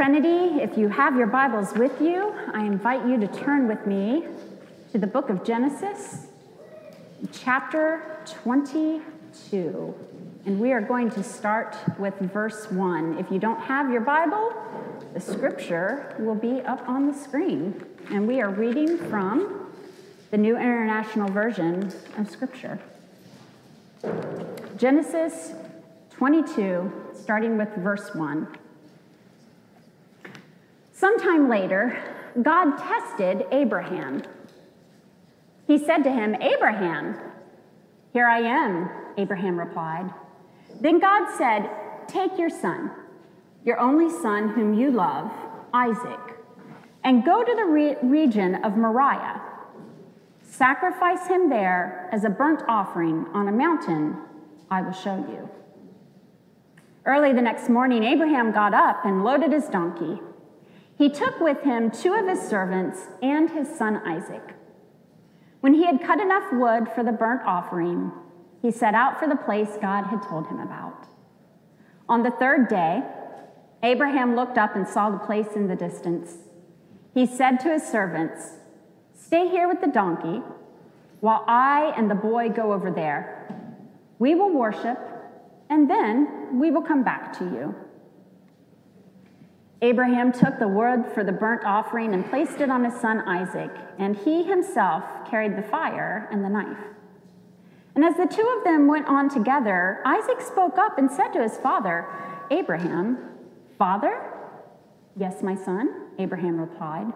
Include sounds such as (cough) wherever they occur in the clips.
Trinity, if you have your Bibles with you, I invite you to turn with me to the book of Genesis, chapter 22. And we are going to start with verse 1. If you don't have your Bible, the scripture will be up on the screen. And we are reading from the New International Version of Scripture. Genesis 22, starting with verse 1. Sometime later, God tested Abraham. He said to him, Abraham, here I am, Abraham replied. Then God said, Take your son, your only son whom you love, Isaac, and go to the re- region of Moriah. Sacrifice him there as a burnt offering on a mountain I will show you. Early the next morning, Abraham got up and loaded his donkey. He took with him two of his servants and his son Isaac. When he had cut enough wood for the burnt offering, he set out for the place God had told him about. On the third day, Abraham looked up and saw the place in the distance. He said to his servants, Stay here with the donkey while I and the boy go over there. We will worship, and then we will come back to you. Abraham took the wood for the burnt offering and placed it on his son Isaac, and he himself carried the fire and the knife. And as the two of them went on together, Isaac spoke up and said to his father, Abraham, Father? Yes, my son, Abraham replied.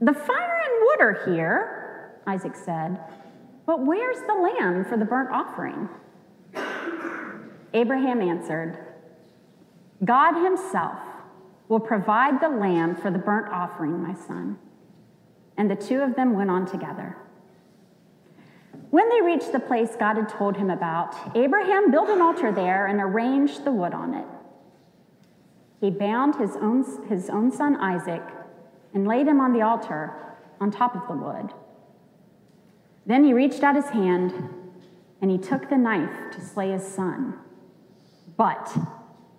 The fire and wood are here, Isaac said, but where's the lamb for the burnt offering? Abraham answered, God himself will provide the lamb for the burnt offering, my son. And the two of them went on together. When they reached the place God had told him about, Abraham built an altar there and arranged the wood on it. He bound his own, his own son Isaac and laid him on the altar on top of the wood. Then he reached out his hand and he took the knife to slay his son. But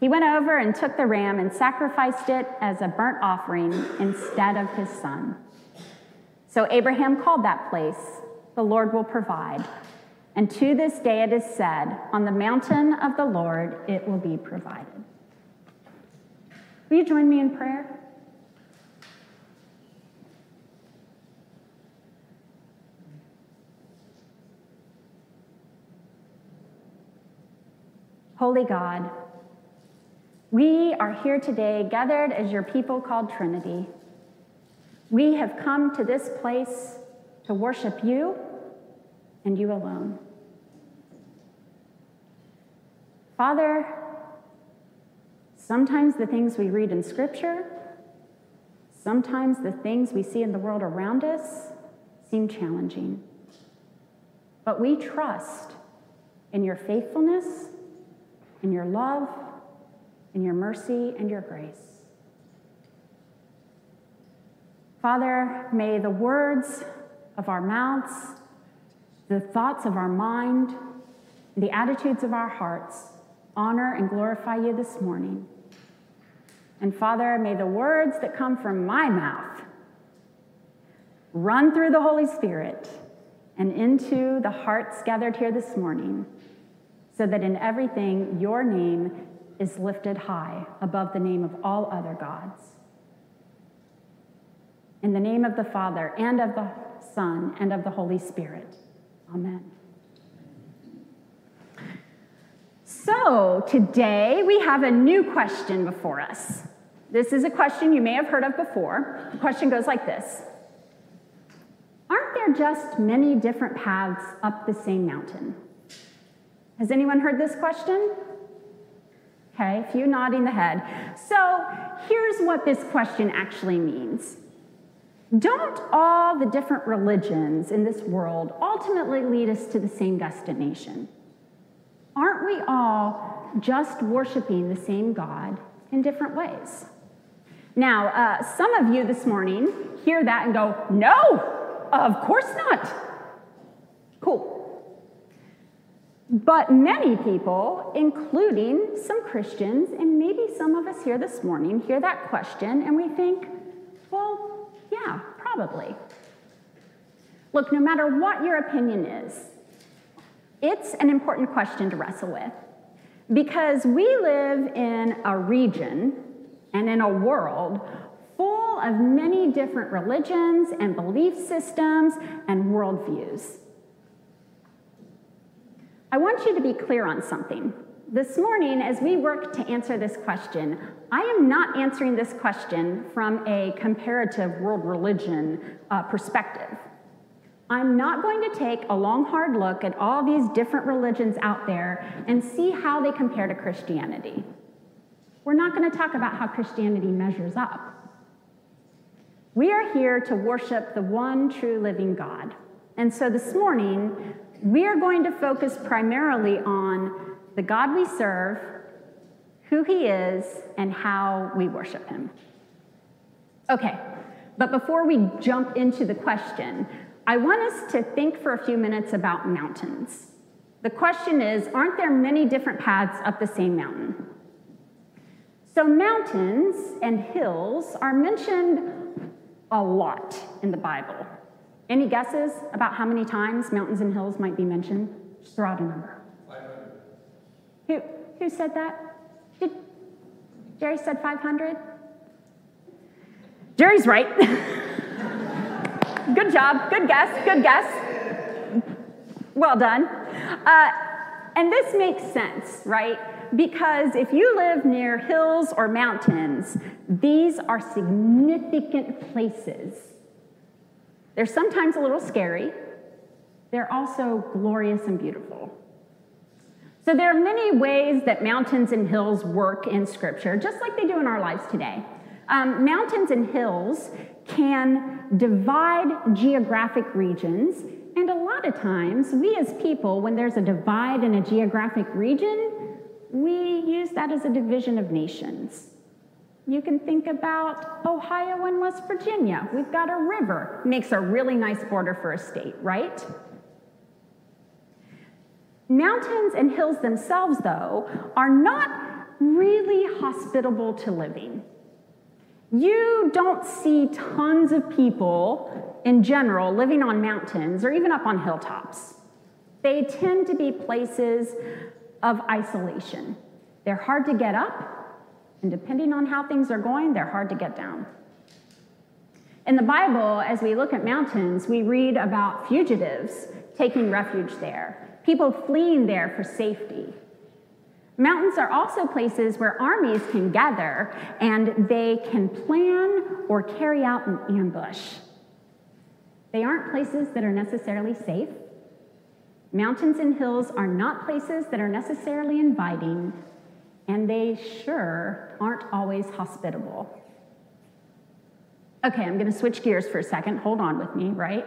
He went over and took the ram and sacrificed it as a burnt offering instead of his son. So Abraham called that place, The Lord Will Provide. And to this day it is said, On the mountain of the Lord it will be provided. Will you join me in prayer? Holy God, we are here today gathered as your people called Trinity. We have come to this place to worship you and you alone. Father, sometimes the things we read in Scripture, sometimes the things we see in the world around us seem challenging. But we trust in your faithfulness, in your love, in your mercy and your grace. Father, may the words of our mouths, the thoughts of our mind, the attitudes of our hearts honor and glorify you this morning. And Father, may the words that come from my mouth run through the Holy Spirit and into the hearts gathered here this morning, so that in everything your name is lifted high above the name of all other gods. In the name of the Father, and of the Son, and of the Holy Spirit. Amen. So, today we have a new question before us. This is a question you may have heard of before. The question goes like this Aren't there just many different paths up the same mountain? Has anyone heard this question? Okay, a few nodding the head. So here's what this question actually means. Don't all the different religions in this world ultimately lead us to the same destination? Aren't we all just worshiping the same God in different ways? Now, uh, some of you this morning hear that and go, No, of course not. Cool. But many people, including some Christians, and maybe some of us here this morning, hear that question and we think, Well, yeah, probably. Look, no matter what your opinion is, it's an important question to wrestle with because we live in a region and in a world full of many different religions and belief systems and worldviews. I want you to be clear on something. This morning, as we work to answer this question, I am not answering this question from a comparative world religion uh, perspective. I'm not going to take a long, hard look at all these different religions out there and see how they compare to Christianity. We're not going to talk about how Christianity measures up. We are here to worship the one true living God. And so this morning, we are going to focus primarily on the God we serve, who he is, and how we worship him. Okay, but before we jump into the question, I want us to think for a few minutes about mountains. The question is aren't there many different paths up the same mountain? So, mountains and hills are mentioned a lot in the Bible. Any guesses about how many times mountains and hills might be mentioned? Just throw out a number. 500. Who, who said that? Did Jerry said 500? Jerry's right. (laughs) good job, good guess, good guess. Well done. Uh, and this makes sense, right? Because if you live near hills or mountains, these are significant places they're sometimes a little scary. They're also glorious and beautiful. So there are many ways that mountains and hills work in Scripture, just like they do in our lives today. Um, mountains and hills can divide geographic regions, and a lot of times, we as people, when there's a divide in a geographic region, we use that as a division of nations. You can think about Ohio and West Virginia. We've got a river, makes a really nice border for a state, right? Mountains and hills themselves, though, are not really hospitable to living. You don't see tons of people in general living on mountains or even up on hilltops. They tend to be places of isolation. They're hard to get up, and depending on how things are going, they're hard to get down. In the Bible, as we look at mountains, we read about fugitives taking refuge there, people fleeing there for safety. Mountains are also places where armies can gather and they can plan or carry out an ambush. They aren't places that are necessarily safe. Mountains and hills are not places that are necessarily inviting, and they sure aren't always hospitable. Okay, I'm going to switch gears for a second. Hold on with me, right?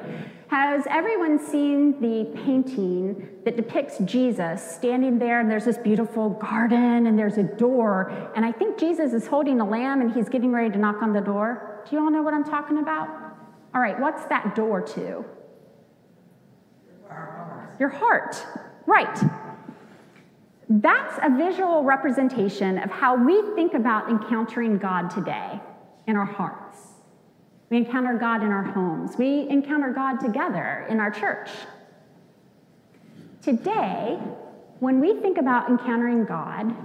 Has everyone seen the painting that depicts Jesus standing there and there's this beautiful garden and there's a door and I think Jesus is holding a lamb and he's getting ready to knock on the door? Do you all know what I'm talking about? All right, what's that door to? Your heart. Right. That's a visual representation of how we think about encountering God today in our hearts. We encounter God in our homes. We encounter God together in our church. Today, when we think about encountering God,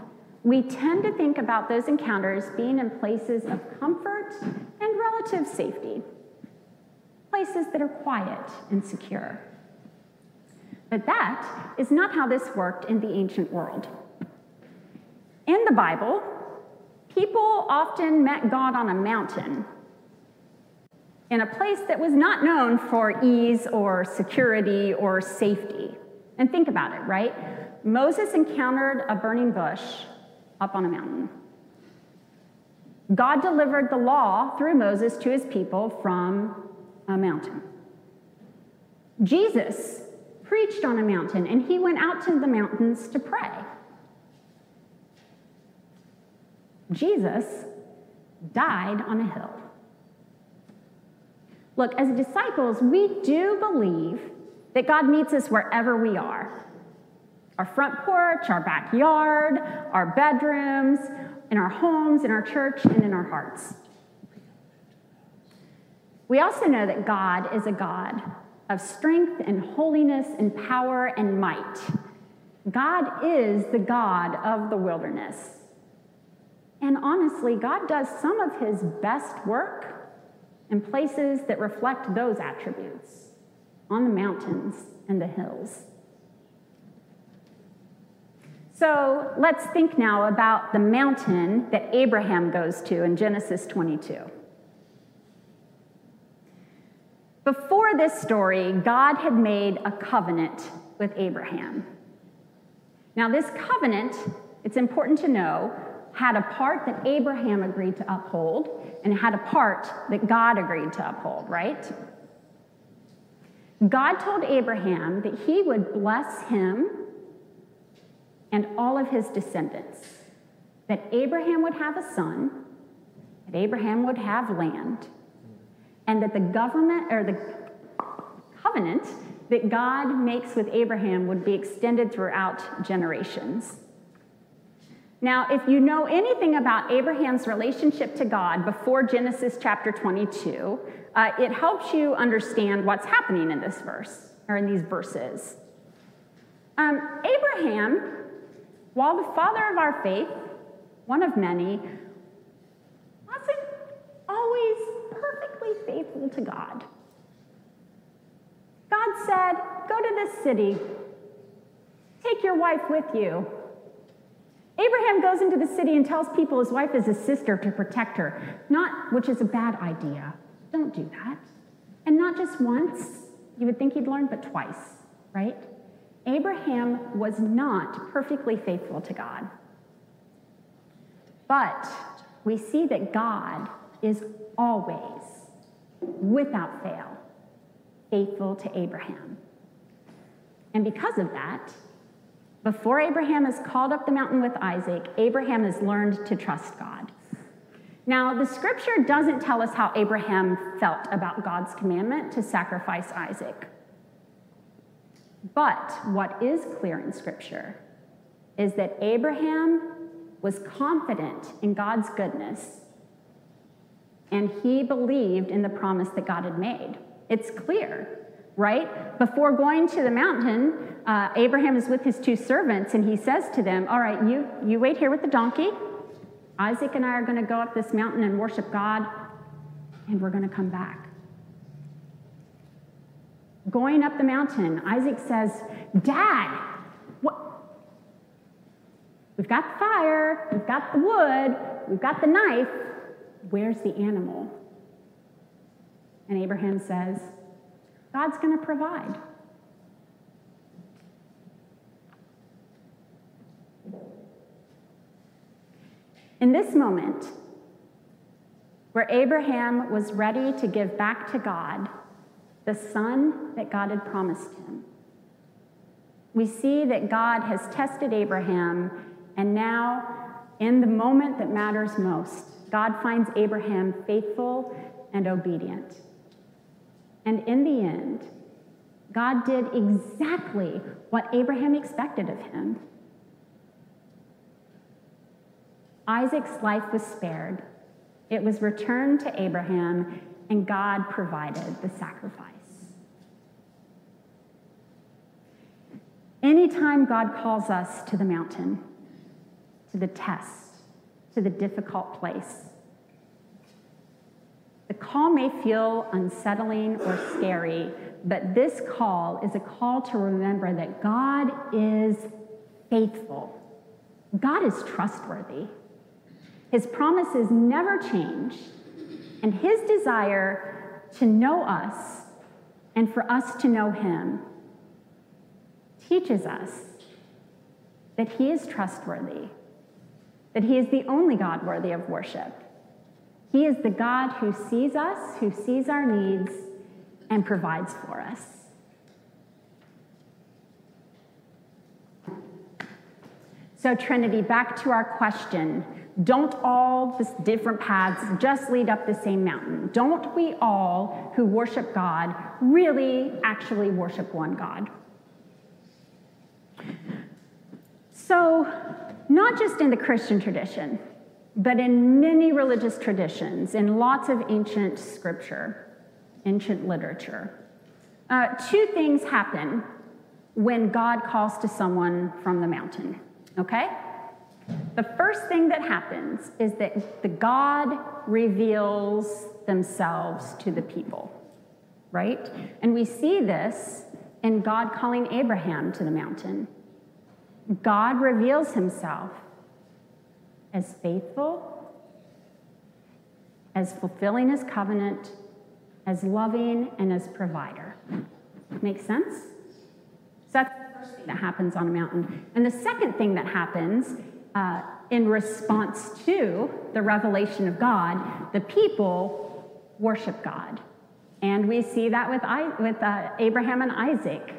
we tend to think about those encounters being in places of comfort and relative safety, places that are quiet and secure. But that is not how this worked in the ancient world. In the Bible, people often met God on a mountain, in a place that was not known for ease or security or safety. And think about it, right? Moses encountered a burning bush up on a mountain. God delivered the law through Moses to his people from a mountain. Jesus preached on a mountain and he went out to the mountains to pray. Jesus died on a hill. Look, as disciples, we do believe that God meets us wherever we are our front porch, our backyard, our bedrooms, in our homes, in our church, and in our hearts. We also know that God is a God of strength and holiness and power and might. God is the God of the wilderness. And honestly, God does some of his best work in places that reflect those attributes on the mountains and the hills. So let's think now about the mountain that Abraham goes to in Genesis 22. Before this story, God had made a covenant with Abraham. Now, this covenant, it's important to know, had a part that Abraham agreed to uphold and had a part that God agreed to uphold, right? God told Abraham that he would bless him and all of his descendants, that Abraham would have a son, that Abraham would have land, and that the government or the covenant that God makes with Abraham would be extended throughout generations. Now, if you know anything about Abraham's relationship to God before Genesis chapter 22, uh, it helps you understand what's happening in this verse, or in these verses. Um, Abraham while the father of our faith, one of many, wasn't always perfectly faithful to God. God said, Go to this city, take your wife with you. Abraham goes into the city and tells people his wife is his sister to protect her, not which is a bad idea. Don't do that. And not just once, you would think he'd learn, but twice, right? Abraham was not perfectly faithful to God. But we see that God is always, without fail, faithful to Abraham. And because of that, before Abraham is called up the mountain with Isaac, Abraham has learned to trust God. Now, the scripture doesn't tell us how Abraham felt about God's commandment to sacrifice Isaac. But what is clear in Scripture is that Abraham was confident in God's goodness and he believed in the promise that God had made. It's clear, right? Before going to the mountain, uh, Abraham is with his two servants and he says to them, All right, you, you wait here with the donkey. Isaac and I are going to go up this mountain and worship God, and we're going to come back. Going up the mountain, Isaac says, Dad, what? We've got the fire, we've got the wood, we've got the knife. Where's the animal? And Abraham says, God's going to provide. In this moment, where Abraham was ready to give back to God the son that God had promised him. We see that God has tested Abraham, and now, in the moment that matters most, God finds Abraham faithful and obedient. And in the end, God did exactly what Abraham expected of him. Isaac's life was spared. It was returned to Abraham, and God provided the sacrifice. Anytime God calls us to the mountain, to the test, to the difficult place, the call may feel unsettling or scary, but this call is a call to remember that God is faithful. God is trustworthy. His promises never change, and his desire to know us and for us to know him teaches us that he is trustworthy that He is the only God worthy of worship. He is the God who sees us, who sees our needs, and provides for us. So, Trinity, back to our question. Don't all the different paths just lead up the same mountain? Don't we all who worship God really actually worship one God? So, not just in the Christian tradition, but in many religious traditions, in lots of ancient scripture, ancient literature, uh, two things happen when God calls to someone from the mountain, okay? The first thing that happens is that the God reveals themselves to the people, right? And we see this in God calling Abraham to the mountain. God reveals himself as faithful, as fulfilling his covenant, as loving, and as provider. Make sense? So that's the first thing that happens on a mountain. And the second thing that happens uh, in response to the revelation of God, the people worship God. And we see that with, I, with uh, Abraham and Isaac.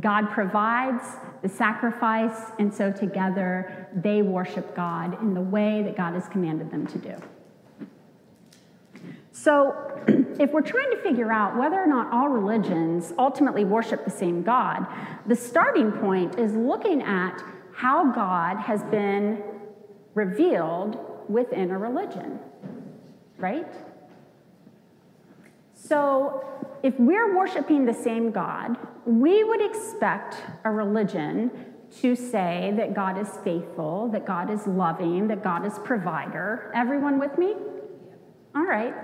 God provides the sacrifice, and so together they worship God in the way that God has commanded them to do. So, (clears throat) if we're trying to figure out whether or not all religions ultimately worship the same God, the starting point is looking at how God has been revealed within a religion, right? So, if we're worshiping the same God, we would expect a religion to say that God is faithful, that God is loving, that God is provider. Everyone with me? All right.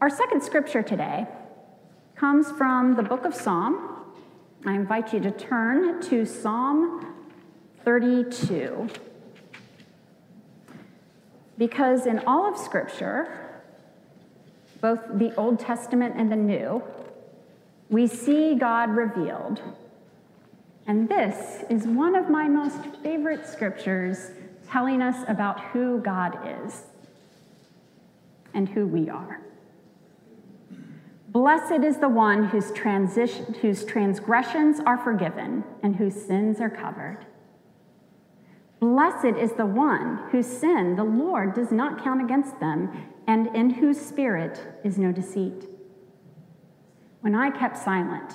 Our second scripture today comes from the book of Psalm. I invite you to turn to Psalm 32. Because in all of Scripture, both the Old Testament and the New, we see God revealed. And this is one of my most favorite scriptures telling us about who God is and who we are. Blessed is the one whose, whose transgressions are forgiven and whose sins are covered. Blessed is the one whose sin the Lord does not count against them and in whose spirit is no deceit. When I kept silent,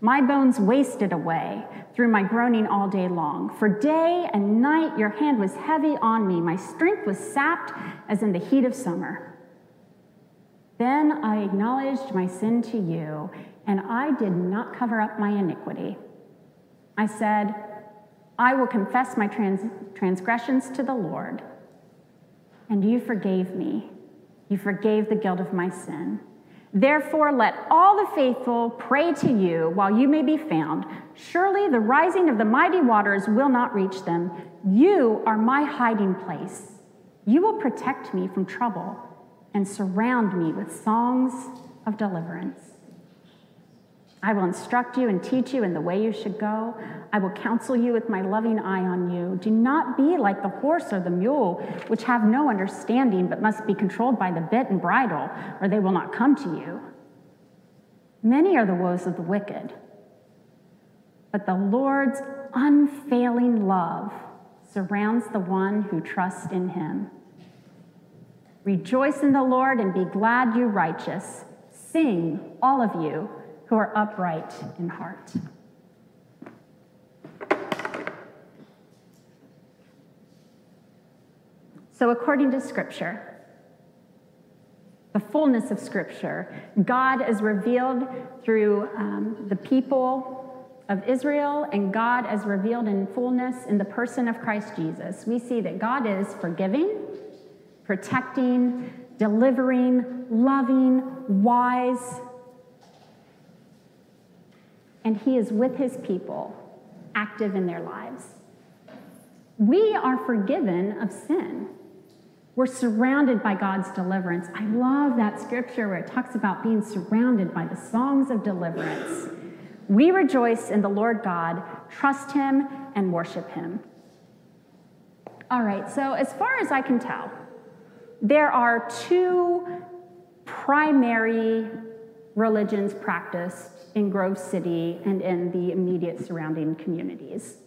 my bones wasted away through my groaning all day long. For day and night your hand was heavy on me. My strength was sapped as in the heat of summer. Then I acknowledged my sin to you, and I did not cover up my iniquity. I said, I will confess my trans- transgressions to the Lord, and you forgave me. You forgave the guilt of my sin. Therefore, let all the faithful pray to you while you may be found. Surely the rising of the mighty waters will not reach them. You are my hiding place. You will protect me from trouble and surround me with songs of deliverance. I will instruct you and teach you in the way you should go. I will counsel you with my loving eye on you. Do not be like the horse or the mule, which have no understanding, but must be controlled by the bit and bridle, or they will not come to you. Many are the woes of the wicked, but the Lord's unfailing love surrounds the one who trusts in him. Rejoice in the Lord and be glad, you righteous. Sing, all of you who are upright in heart. So, according to Scripture, the fullness of Scripture, God is revealed through um, the people of Israel, and God is revealed in fullness in the person of Christ Jesus. We see that God is forgiving, protecting, delivering, loving, wise, and He is with His people, active in their lives. We are forgiven of sin. We're surrounded by God's deliverance. I love that scripture where it talks about being surrounded by the songs of deliverance. We rejoice in the Lord God, trust Him, and worship Him. All right, so as far as I can tell, there are two primary religions practiced in Grove City and in the immediate surrounding communities.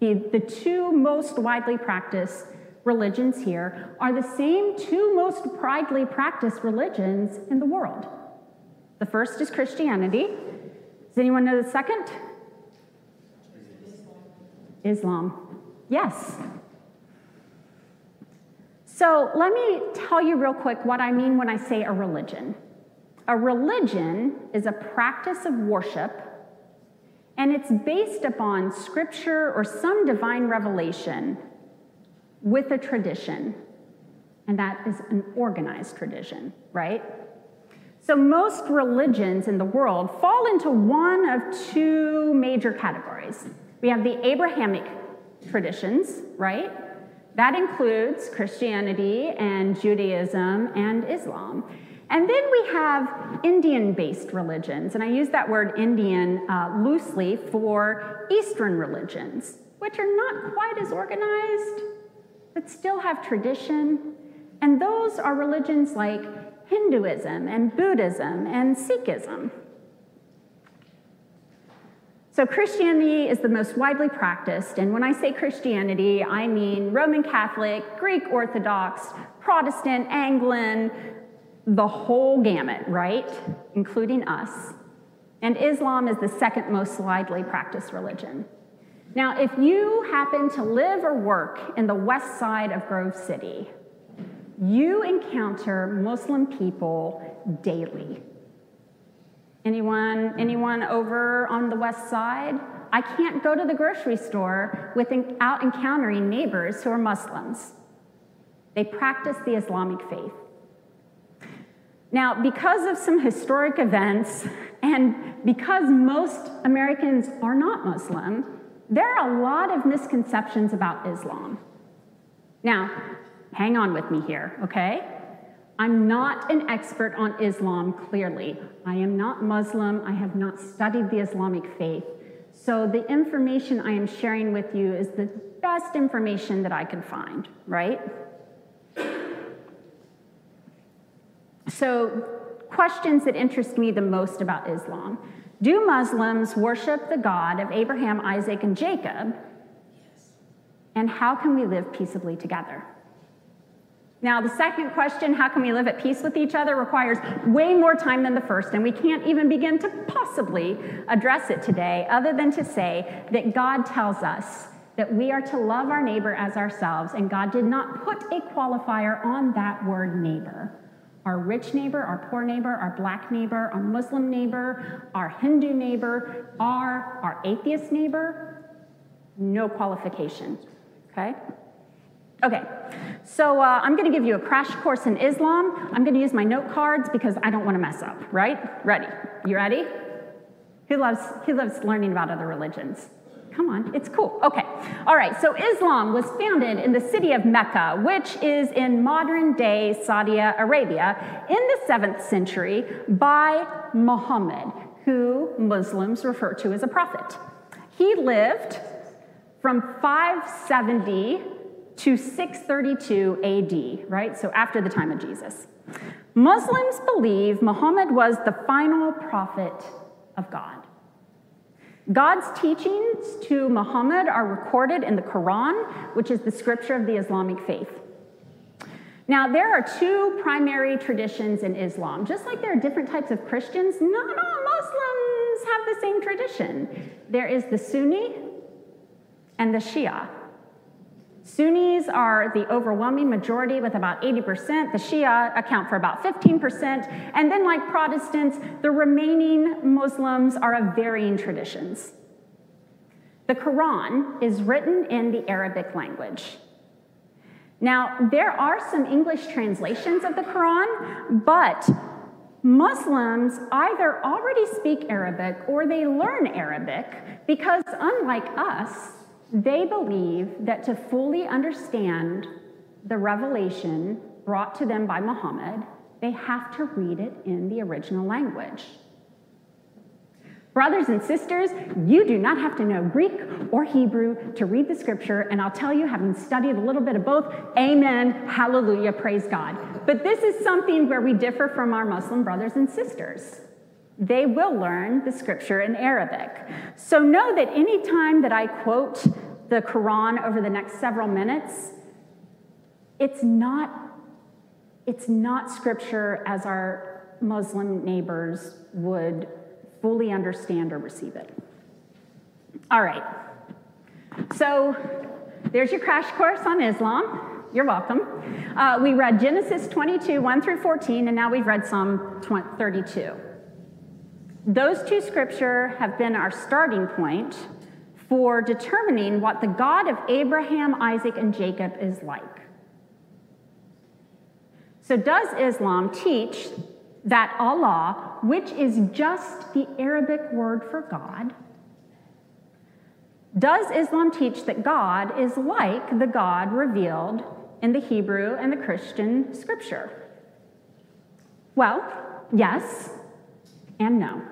The, the two most widely practiced religions here are the same two most widely practiced religions in the world. The first is Christianity. Does anyone know the second? Islam. Yes. So let me tell you real quick what I mean when I say a religion. A religion is a practice of worship, and it's based upon scripture or some divine revelation with a tradition, and that is an organized tradition, right? So, most religions in the world fall into one of two major categories. We have the Abrahamic traditions, right? That includes Christianity and Judaism and Islam. And then we have Indian based religions, and I use that word Indian uh, loosely for Eastern religions, which are not quite as organized, but still have tradition. And those are religions like Hinduism and Buddhism and Sikhism. So, Christianity is the most widely practiced, and when I say Christianity, I mean Roman Catholic, Greek Orthodox, Protestant, Anglican, the whole gamut, right? Including us. And Islam is the second most widely practiced religion. Now, if you happen to live or work in the west side of Grove City, you encounter Muslim people daily. Anyone, anyone over on the west side? I can't go to the grocery store without encountering neighbors who are Muslims. They practice the Islamic faith. Now, because of some historic events, and because most Americans are not Muslim, there are a lot of misconceptions about Islam. Now, hang on with me here, okay? I'm not an expert on Islam, clearly. I am not Muslim. I have not studied the Islamic faith. So the information I am sharing with you is the best information that I can find, right? So, questions that interest me the most about Islam. Do Muslims worship the God of Abraham, Isaac, and Jacob? Yes. And how can we live peaceably together? Now, the second question, how can we live at peace with each other, requires way more time than the first, and we can't even begin to possibly address it today, other than to say that God tells us that we are to love our neighbor as ourselves, and God did not put a qualifier on that word neighbor. Our rich neighbor, our poor neighbor, our black neighbor, our Muslim neighbor, our Hindu neighbor, our, our atheist neighbor, no qualification, okay? Okay, so uh, I'm to give you a crash course in Islam. I'm to use my note cards because I don't want to mess up, right? Ready? You ready? Who loves, who loves learning about other religions? Come on, it's cool. Okay, all right, so Islam was founded in the city of Mecca, which is in modern day Saudi Arabia, in the 7th century by Muhammad, who Muslims refer to as a prophet. He lived from 570 to 632 AD, right? So after the time of Jesus. Muslims believe Muhammad was the final prophet of God. God's teachings to Muhammad are recorded in the Quran, which is the scripture of the Islamic faith. Now, there are two primary traditions in Islam. Just like there are different types of Christians, not all Muslims have the same tradition. There is the Sunni and the Shia. Sunnis are the overwhelming majority with about 80%. The Shia account for about 15%. And then, like Protestants, the remaining Muslims are of varying traditions. The Quran is written in the Arabic language. Now, there are some English translations of the Quran, but Muslims either already speak Arabic or they learn Arabic because, unlike us, they believe that to fully understand the revelation brought to them by Muhammad, they have to read it in the original language. Brothers and sisters, you do not have to know Greek or Hebrew to read the scripture, and I'll tell you, having studied a little bit of both, amen, hallelujah, praise God. But this is something where we differ from our Muslim brothers and sisters. They will learn the scripture in Arabic. So know that any time that I quote the Quran over the next several minutes, it's not, it's not scripture as our Muslim neighbors would fully understand or receive it. All right. So there's your crash course on Islam. You're welcome. Uh, we read Genesis 22, 1 through 14, and now we've read Psalm 32. Those two scripture have been our starting point for determining what the God of Abraham, Isaac, and Jacob is like. So, does Islam teach that Allah, which is just the Arabic word for God, does Islam teach that God is like the God revealed in the Hebrew and the Christian scripture? Well, yes and no.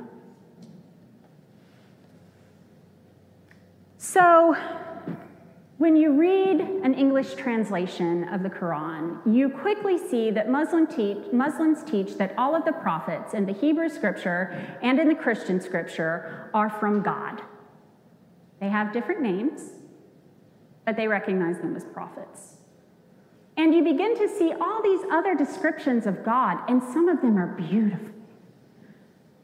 So, when you read an English translation of the Quran, you quickly see that Muslim Muslims teach that all of the prophets in the Hebrew scripture and in the Christian scripture are from God. They have different names, but they recognize them as prophets. And you begin to see all these other descriptions of God, and some of them are beautiful.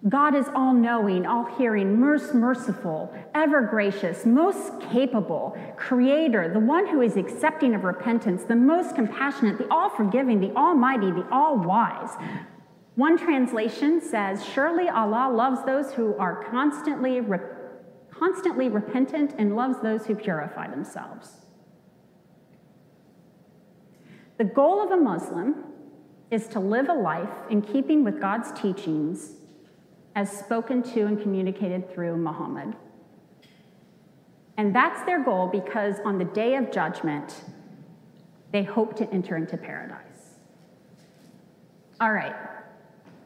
God is all knowing, all hearing, most merciful, ever gracious, most capable, creator, the one who is accepting of repentance, the most compassionate, the all forgiving, the almighty, the all wise. One translation says, Surely Allah loves those who are constantly, re- constantly repentant and loves those who purify themselves. The goal of a Muslim is to live a life in keeping with God's teachings as spoken to and communicated through Muhammad. And that's their goal because on the day of judgment, they hope to enter into paradise. All right,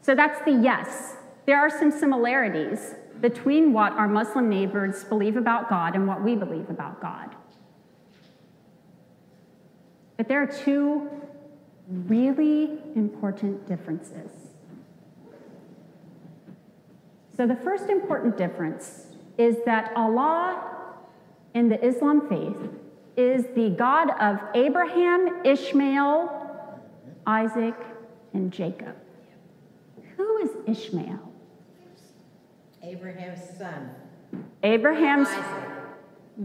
so that's the yes. There are some similarities between what our Muslim neighbors believe about God and what we believe about God. But there are two really important differences. So, the first important difference is that Allah in the Islam faith is the God of Abraham, Ishmael, Isaac, and Jacob. Who is Ishmael? Abraham's son. Abraham's. Isaac.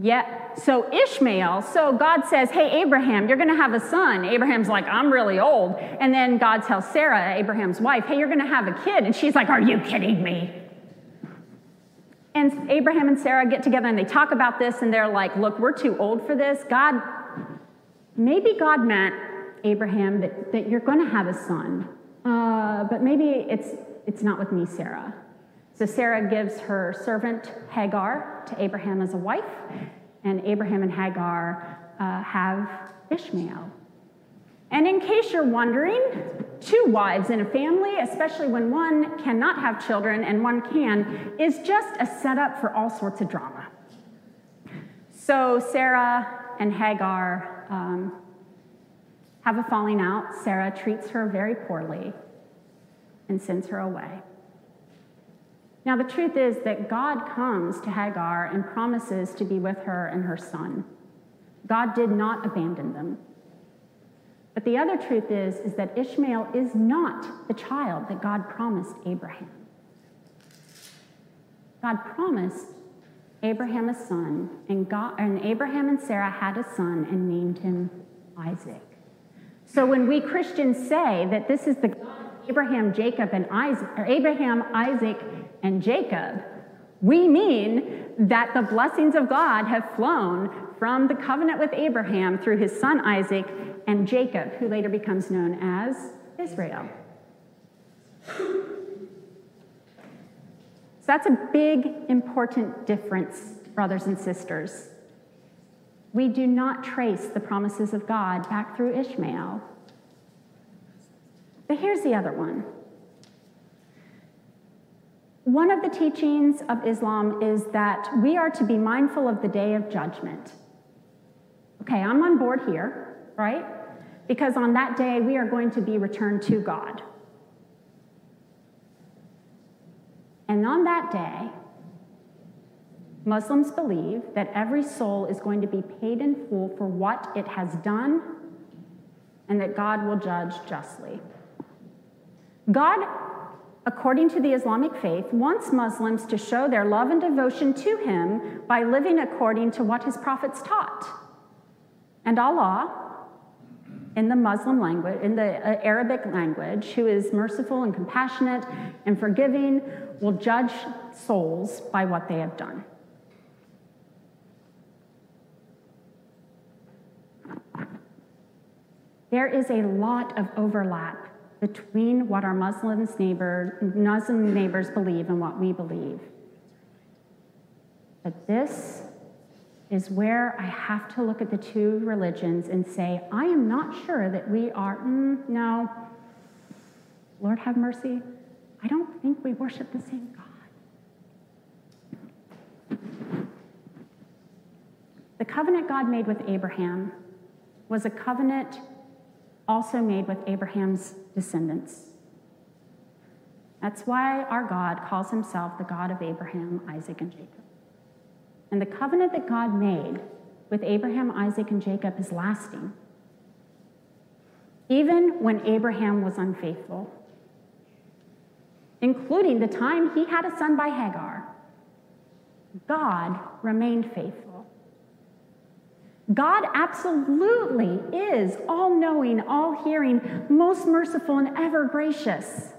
Yeah. So Ishmael, so God says, Hey, Abraham, you're going to have a son. Abraham's like, I'm really old. And then God tells Sarah, Abraham's wife, Hey, you're going to have a kid. And she's like, Are you kidding me? And Abraham and Sarah get together and they talk about this and they're like, look, we're too old for this. God, maybe God meant, Abraham, that, that you're going to have a son, uh, but maybe it's, it's not with me, Sarah. So Sarah gives her servant Hagar to Abraham as a wife, and Abraham and Hagar uh, have Ishmael. And in case you're wondering, two wives in a family, especially when one cannot have children and one can, is just a setup for all sorts of drama. So Sarah and Hagar um, have a falling out. Sarah treats her very poorly and sends her away. Now, the truth is that God comes to Hagar and promises to be with her and her son. God did not abandon them. But the other truth is, is that Ishmael is not the child that God promised Abraham. God promised Abraham a son, and, God, and Abraham and Sarah had a son and named him Isaac. So when we Christians say that this is the God Abraham, Jacob, and Isaac, or Abraham, Isaac, and Jacob, we mean that the blessings of God have flown from the covenant with Abraham through his son Isaac and Jacob, who later becomes known as Israel. So that's a big, important difference, brothers and sisters. We do not trace the promises of God back through Ishmael. But here's the other one One of the teachings of Islam is that we are to be mindful of the day of judgment. Okay, I'm on board here, right? Because on that day, we are going to be returned to God. And on that day, Muslims believe that every soul is going to be paid in full for what it has done and that God will judge justly. God, according to the Islamic faith, wants Muslims to show their love and devotion to Him by living according to what His prophets taught. And Allah, in the Muslim language, in the uh, Arabic language, who is merciful and compassionate and forgiving, will judge souls by what they have done. There is a lot of overlap between what our Muslims neighbor, Muslim neighbors believe and what we believe. But this is where I have to look at the two religions and say, I am not sure that we are, mm, no, Lord have mercy, I don't think we worship the same God. The covenant God made with Abraham was a covenant also made with Abraham's descendants. That's why our God calls himself the God of Abraham, Isaac, and Jacob. And the covenant that God made with Abraham, Isaac, and Jacob is lasting. Even when Abraham was unfaithful, including the time he had a son by Hagar, God remained faithful. God absolutely is all knowing, all hearing, most merciful, and ever gracious.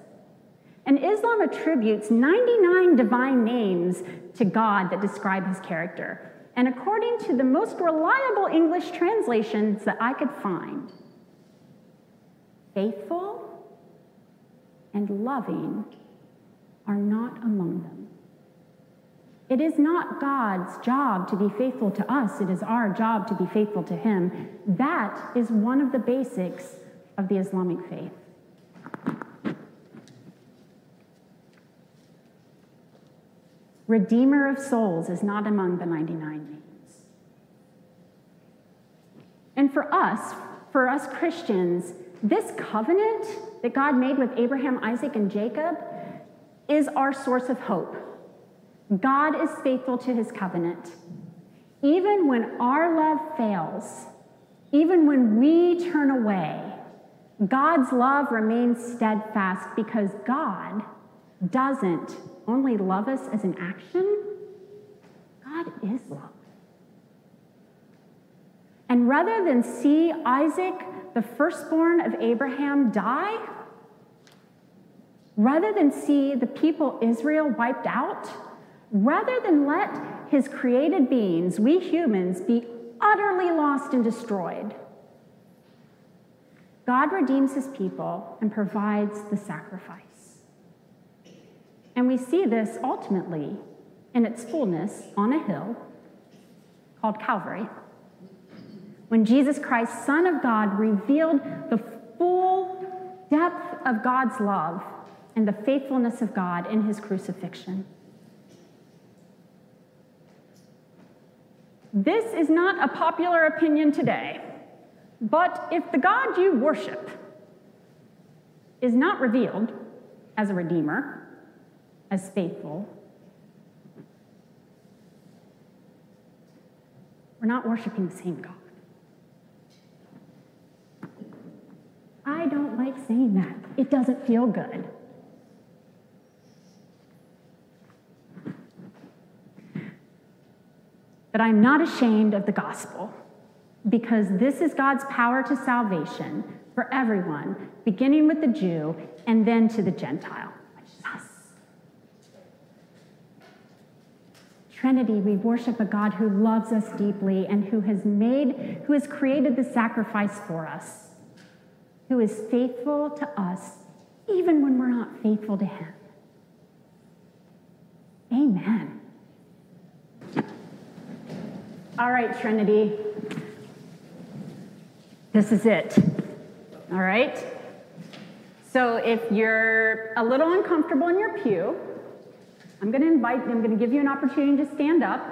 And Islam attributes 99 divine names to God that describe his character. And according to the most reliable English translations that I could find, faithful and loving are not among them. It is not God's job to be faithful to us, it is our job to be faithful to Him. That is one of the basics of the Islamic faith. Redeemer of souls is not among the 99 names. And for us, for us Christians, this covenant that God made with Abraham, Isaac, and Jacob is our source of hope. God is faithful to his covenant. Even when our love fails, even when we turn away, God's love remains steadfast because God doesn't only love us as an action, God is love. And rather than see Isaac, the firstborn of Abraham, die, rather than see the people Israel wiped out, rather than let his created beings, we humans, be utterly lost and destroyed, God redeems his people and provides the sacrifice. And we see this ultimately in its fullness on a hill called Calvary. When Jesus Christ, Son of God, revealed the full depth of God's love and the faithfulness of God in his crucifixion. This is not a popular opinion today, but if the God you worship is not revealed as a redeemer, as faithful. We're not worshiping the same God. I don't like saying that. It doesn't feel good. But I'm not ashamed of the gospel because this is God's power to salvation for everyone, beginning with the Jew and then to the Gentile. Trinity, we worship a God who loves us deeply and who has made, who has created the sacrifice for us, who is faithful to us even when we're not faithful to him. Amen. All right, Trinity. This is it. All right? So if you're a little uncomfortable in your pew, I'm going to invite, I'm going to give you an opportunity to stand up.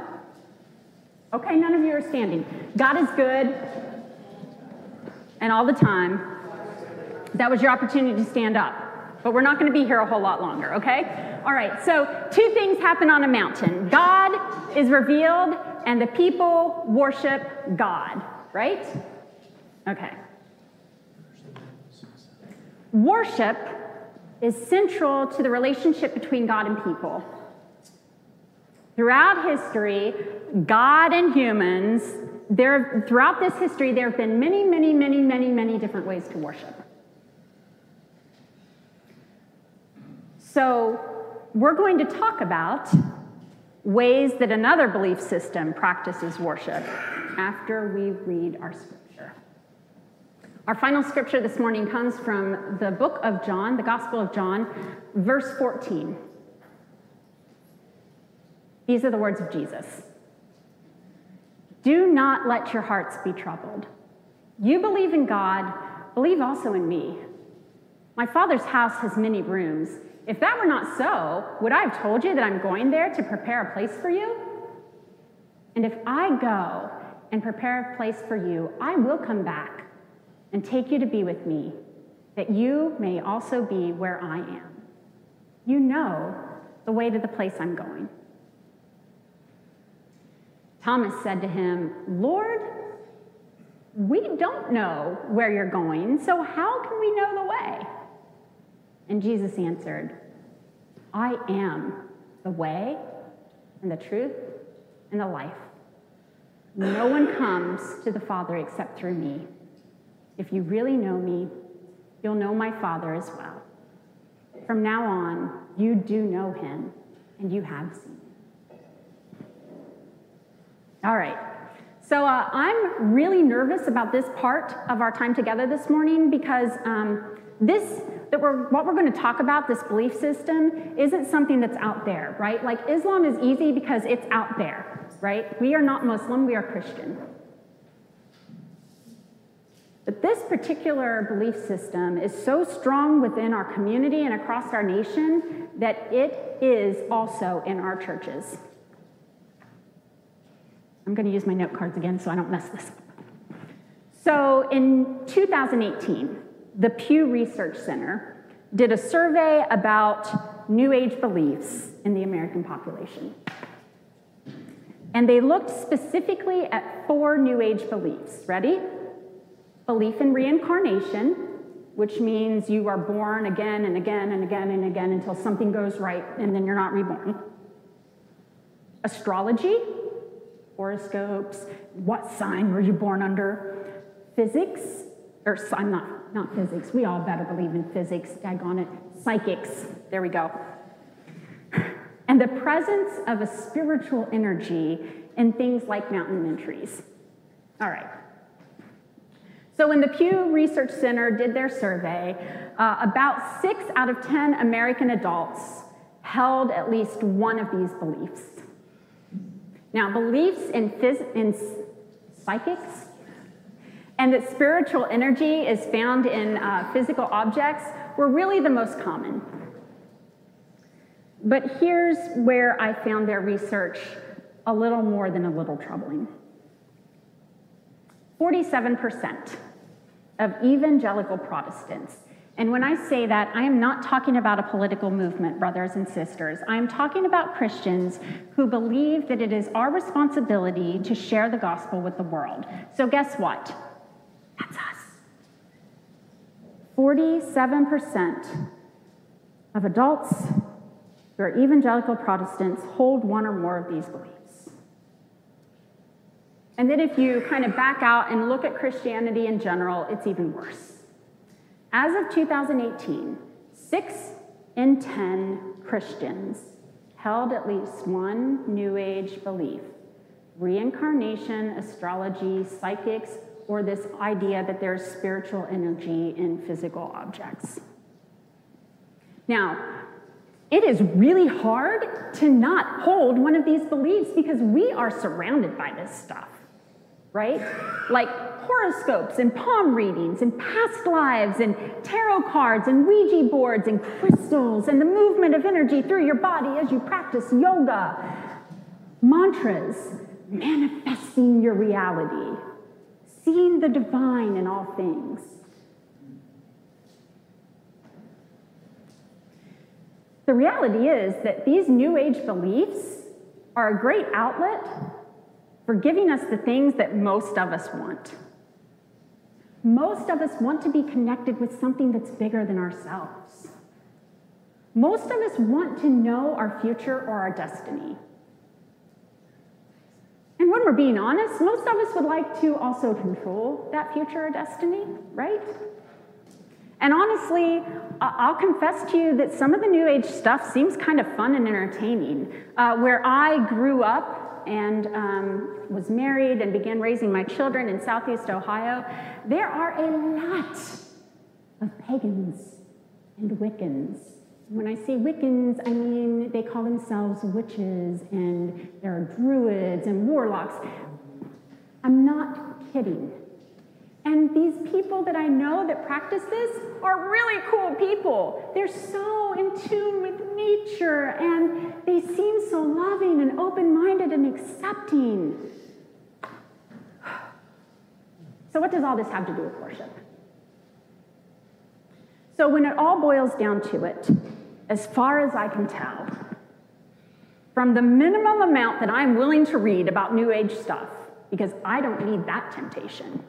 Okay, none of you are standing. God is good and all the time. That was your opportunity to stand up. But we're not going to be here a whole lot longer, okay? All right, so two things happen on a mountain God is revealed, and the people worship God, right? Okay. Worship is central to the relationship between God and people. Throughout history, God and humans, there, throughout this history, there have been many, many, many, many, many different ways to worship. So, we're going to talk about ways that another belief system practices worship after we read our scripture. Our final scripture this morning comes from the book of John, the Gospel of John, verse 14. These are the words of Jesus Do not let your hearts be troubled. You believe in God, believe also in me. My Father's house has many rooms. If that were not so, would I have told you that I'm going there to prepare a place for you? And if I go and prepare a place for you, I will come back and take you to be with me, that you may also be where I am. You know the way to the place I'm going. Thomas said to him, Lord, we don't know where you're going, so how can we know the way? And Jesus answered, I am the way and the truth and the life. No one comes to the Father except through me. If you really know me, you'll know my Father as well. From now on, you do know him, and you have seen all right. So uh, I'm really nervous about this part of our time together this morning because um, this that we're what we're going to talk about this belief system isn't something that's out there, right? Like Islam is easy because it's out there, right? We are not Muslim, we are Christian. But this particular belief system is so strong within our community and across our nation that it is also in our churches. I'm going to use my note cards again so I don't mess this up. So in 2018, the Pew Research Center did a survey about New Age beliefs in the American population. And they looked specifically at four New Age beliefs. Ready? Belief in reincarnation, which means you are born again and again and again and again until something goes right and then you're not reborn. Astrology, horoscopes, what sign were you born under, physics, or I'm not, not physics, we all better believe in physics, daggone it, psychics, there we go. And the presence of a spiritual energy in things like mountain and trees. All right. So, when the Pew Research Center did their survey, uh, about six out of 10 American adults held at least one of these beliefs. Now, beliefs in, phys- in psychics and that spiritual energy is found in uh, physical objects were really the most common. But here's where I found their research a little more than a little troubling 47% of evangelical Protestants and when I say that, I am not talking about a political movement, brothers and sisters. I am talking about Christians who believe that it is our responsibility to share the gospel with the world. So, guess what? That's us. 47% of adults who are evangelical Protestants hold one or more of these beliefs. And then, if you kind of back out and look at Christianity in general, it's even worse. As of 2018, six in 10 Christians held at least one New Age belief reincarnation, astrology, psychics, or this idea that there's spiritual energy in physical objects. Now, it is really hard to not hold one of these beliefs because we are surrounded by this stuff. Right? Like horoscopes and palm readings and past lives and tarot cards and Ouija boards and crystals and the movement of energy through your body as you practice yoga. Mantras, manifesting your reality, seeing the divine in all things. The reality is that these New Age beliefs are a great outlet for giving us the things that most of us want. Most of us want to be connected with something that's bigger than ourselves. Most of us want to know our future or our destiny. And when we're being honest, most of us would like to also control that future or destiny, right? And honestly, I'll confess to you that some of the New Age stuff seems kind of fun and entertaining. Uh, where I grew up, and um, was married and began raising my children in Southeast Ohio, there are a lot of pagans and Wiccans. When I say Wiccans, I mean they call themselves witches and there are druids and warlocks. I'm not kidding. And these people that I know that practice this are really cool people. They're so in tune with nature and they seem so loving and open minded and accepting. So, what does all this have to do with worship? So, when it all boils down to it, as far as I can tell, from the minimum amount that I'm willing to read about New Age stuff, because I don't need that temptation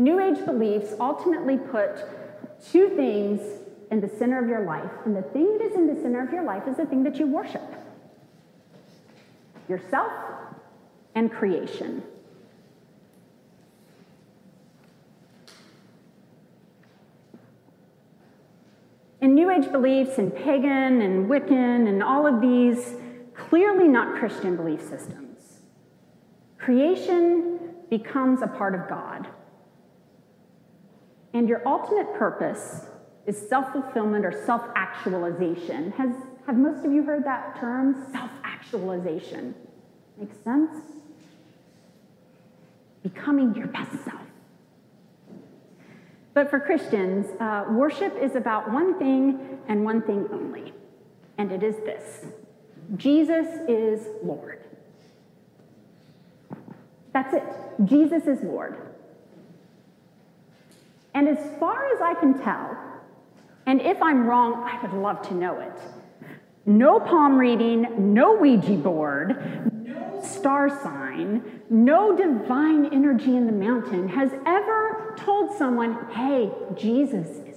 New Age beliefs ultimately put two things in the center of your life, and the thing that is in the center of your life is the thing that you worship yourself and creation. In New Age beliefs and pagan and Wiccan and all of these, clearly not Christian belief systems, creation becomes a part of God. And your ultimate purpose is self fulfillment or self actualization. Has, have most of you heard that term? Self actualization. Makes sense? Becoming your best self. But for Christians, uh, worship is about one thing and one thing only, and it is this Jesus is Lord. That's it. Jesus is Lord. And as far as I can tell, and if I'm wrong, I would love to know it. No palm reading, no Ouija board, no star sign, no divine energy in the mountain has ever told someone, hey, Jesus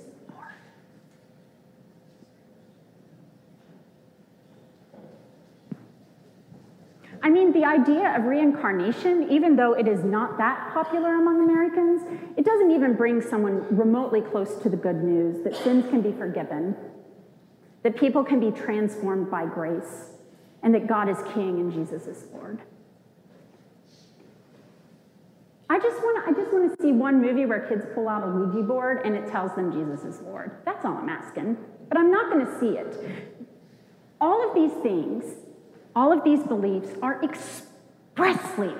I mean, the idea of reincarnation, even though it is not that popular among Americans, it doesn't even bring someone remotely close to the good news that sins can be forgiven, that people can be transformed by grace, and that God is King and Jesus is Lord. I just want to I just want to see one movie where kids pull out a Ouija board and it tells them Jesus is Lord. That's all I'm asking. But I'm not going to see it. All of these things all of these beliefs are expressly,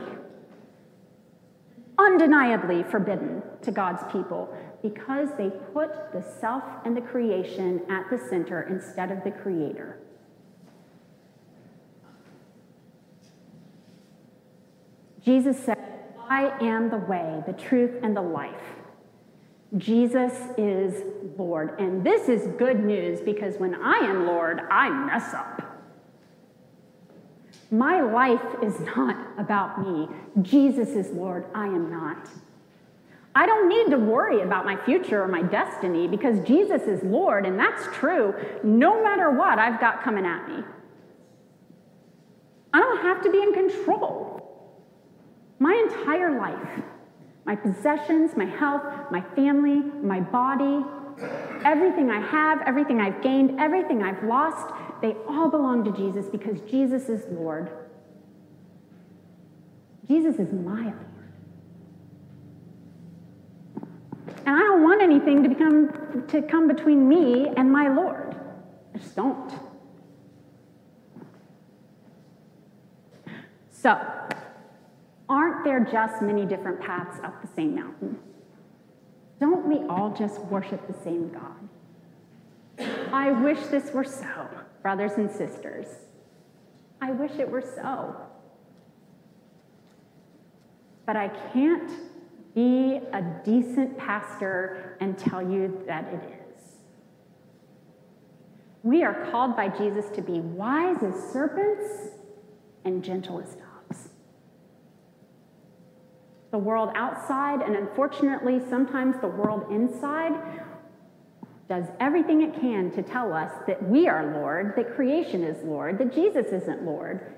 undeniably forbidden to God's people because they put the self and the creation at the center instead of the creator. Jesus said, I am the way, the truth, and the life. Jesus is Lord. And this is good news because when I am Lord, I mess up. My life is not about me. Jesus is Lord. I am not. I don't need to worry about my future or my destiny because Jesus is Lord, and that's true no matter what I've got coming at me. I don't have to be in control. My entire life, my possessions, my health, my family, my body, everything I have, everything I've gained, everything I've lost, they all belong to Jesus because Jesus is Lord. Jesus is my Lord. And I don't want anything to become to come between me and my Lord. I just don't. So, aren't aren't there just many different paths up the same mountain? Don't we all just worship the same God? I wish this were so, brothers and sisters. I wish it were so. But I can't be a decent pastor and tell you that it is. We are called by Jesus to be wise as serpents and gentle as dogs. The world outside, and unfortunately, sometimes the world inside, does everything it can to tell us that we are Lord, that creation is Lord, that Jesus isn't Lord.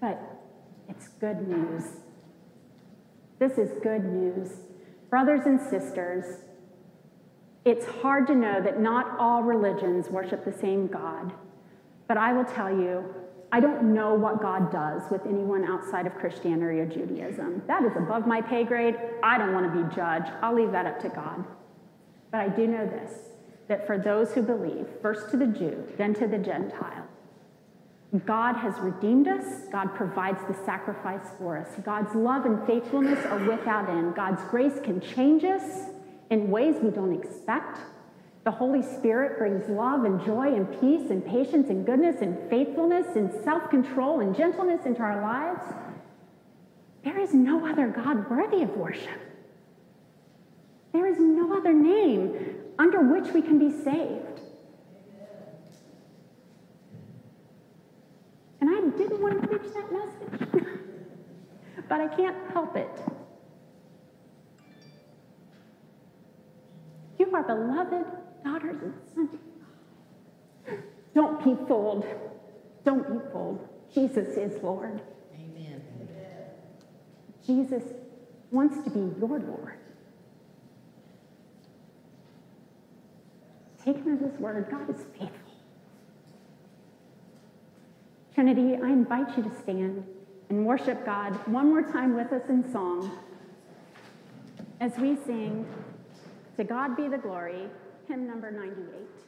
But it's good news. This is good news. Brothers and sisters, it's hard to know that not all religions worship the same God. But I will tell you, I don't know what God does with anyone outside of Christianity or Judaism. That is above my pay grade. I don't want to be judged. I'll leave that up to God. But I do know this that for those who believe, first to the Jew, then to the Gentile, God has redeemed us. God provides the sacrifice for us. God's love and faithfulness are without end. God's grace can change us in ways we don't expect. The Holy Spirit brings love and joy and peace and patience and goodness and faithfulness and self control and gentleness into our lives. There is no other God worthy of worship. There is no other name under which we can be saved. And I didn't want to preach that message, (laughs) but I can't help it. You are beloved daughters and sons. Don't be fooled. Don't be fooled. Jesus is Lord. Amen. Jesus wants to be your Lord. Take him at his word. God is faithful. Trinity, I invite you to stand and worship God one more time with us in song as we sing, To God Be the Glory hymn number 98.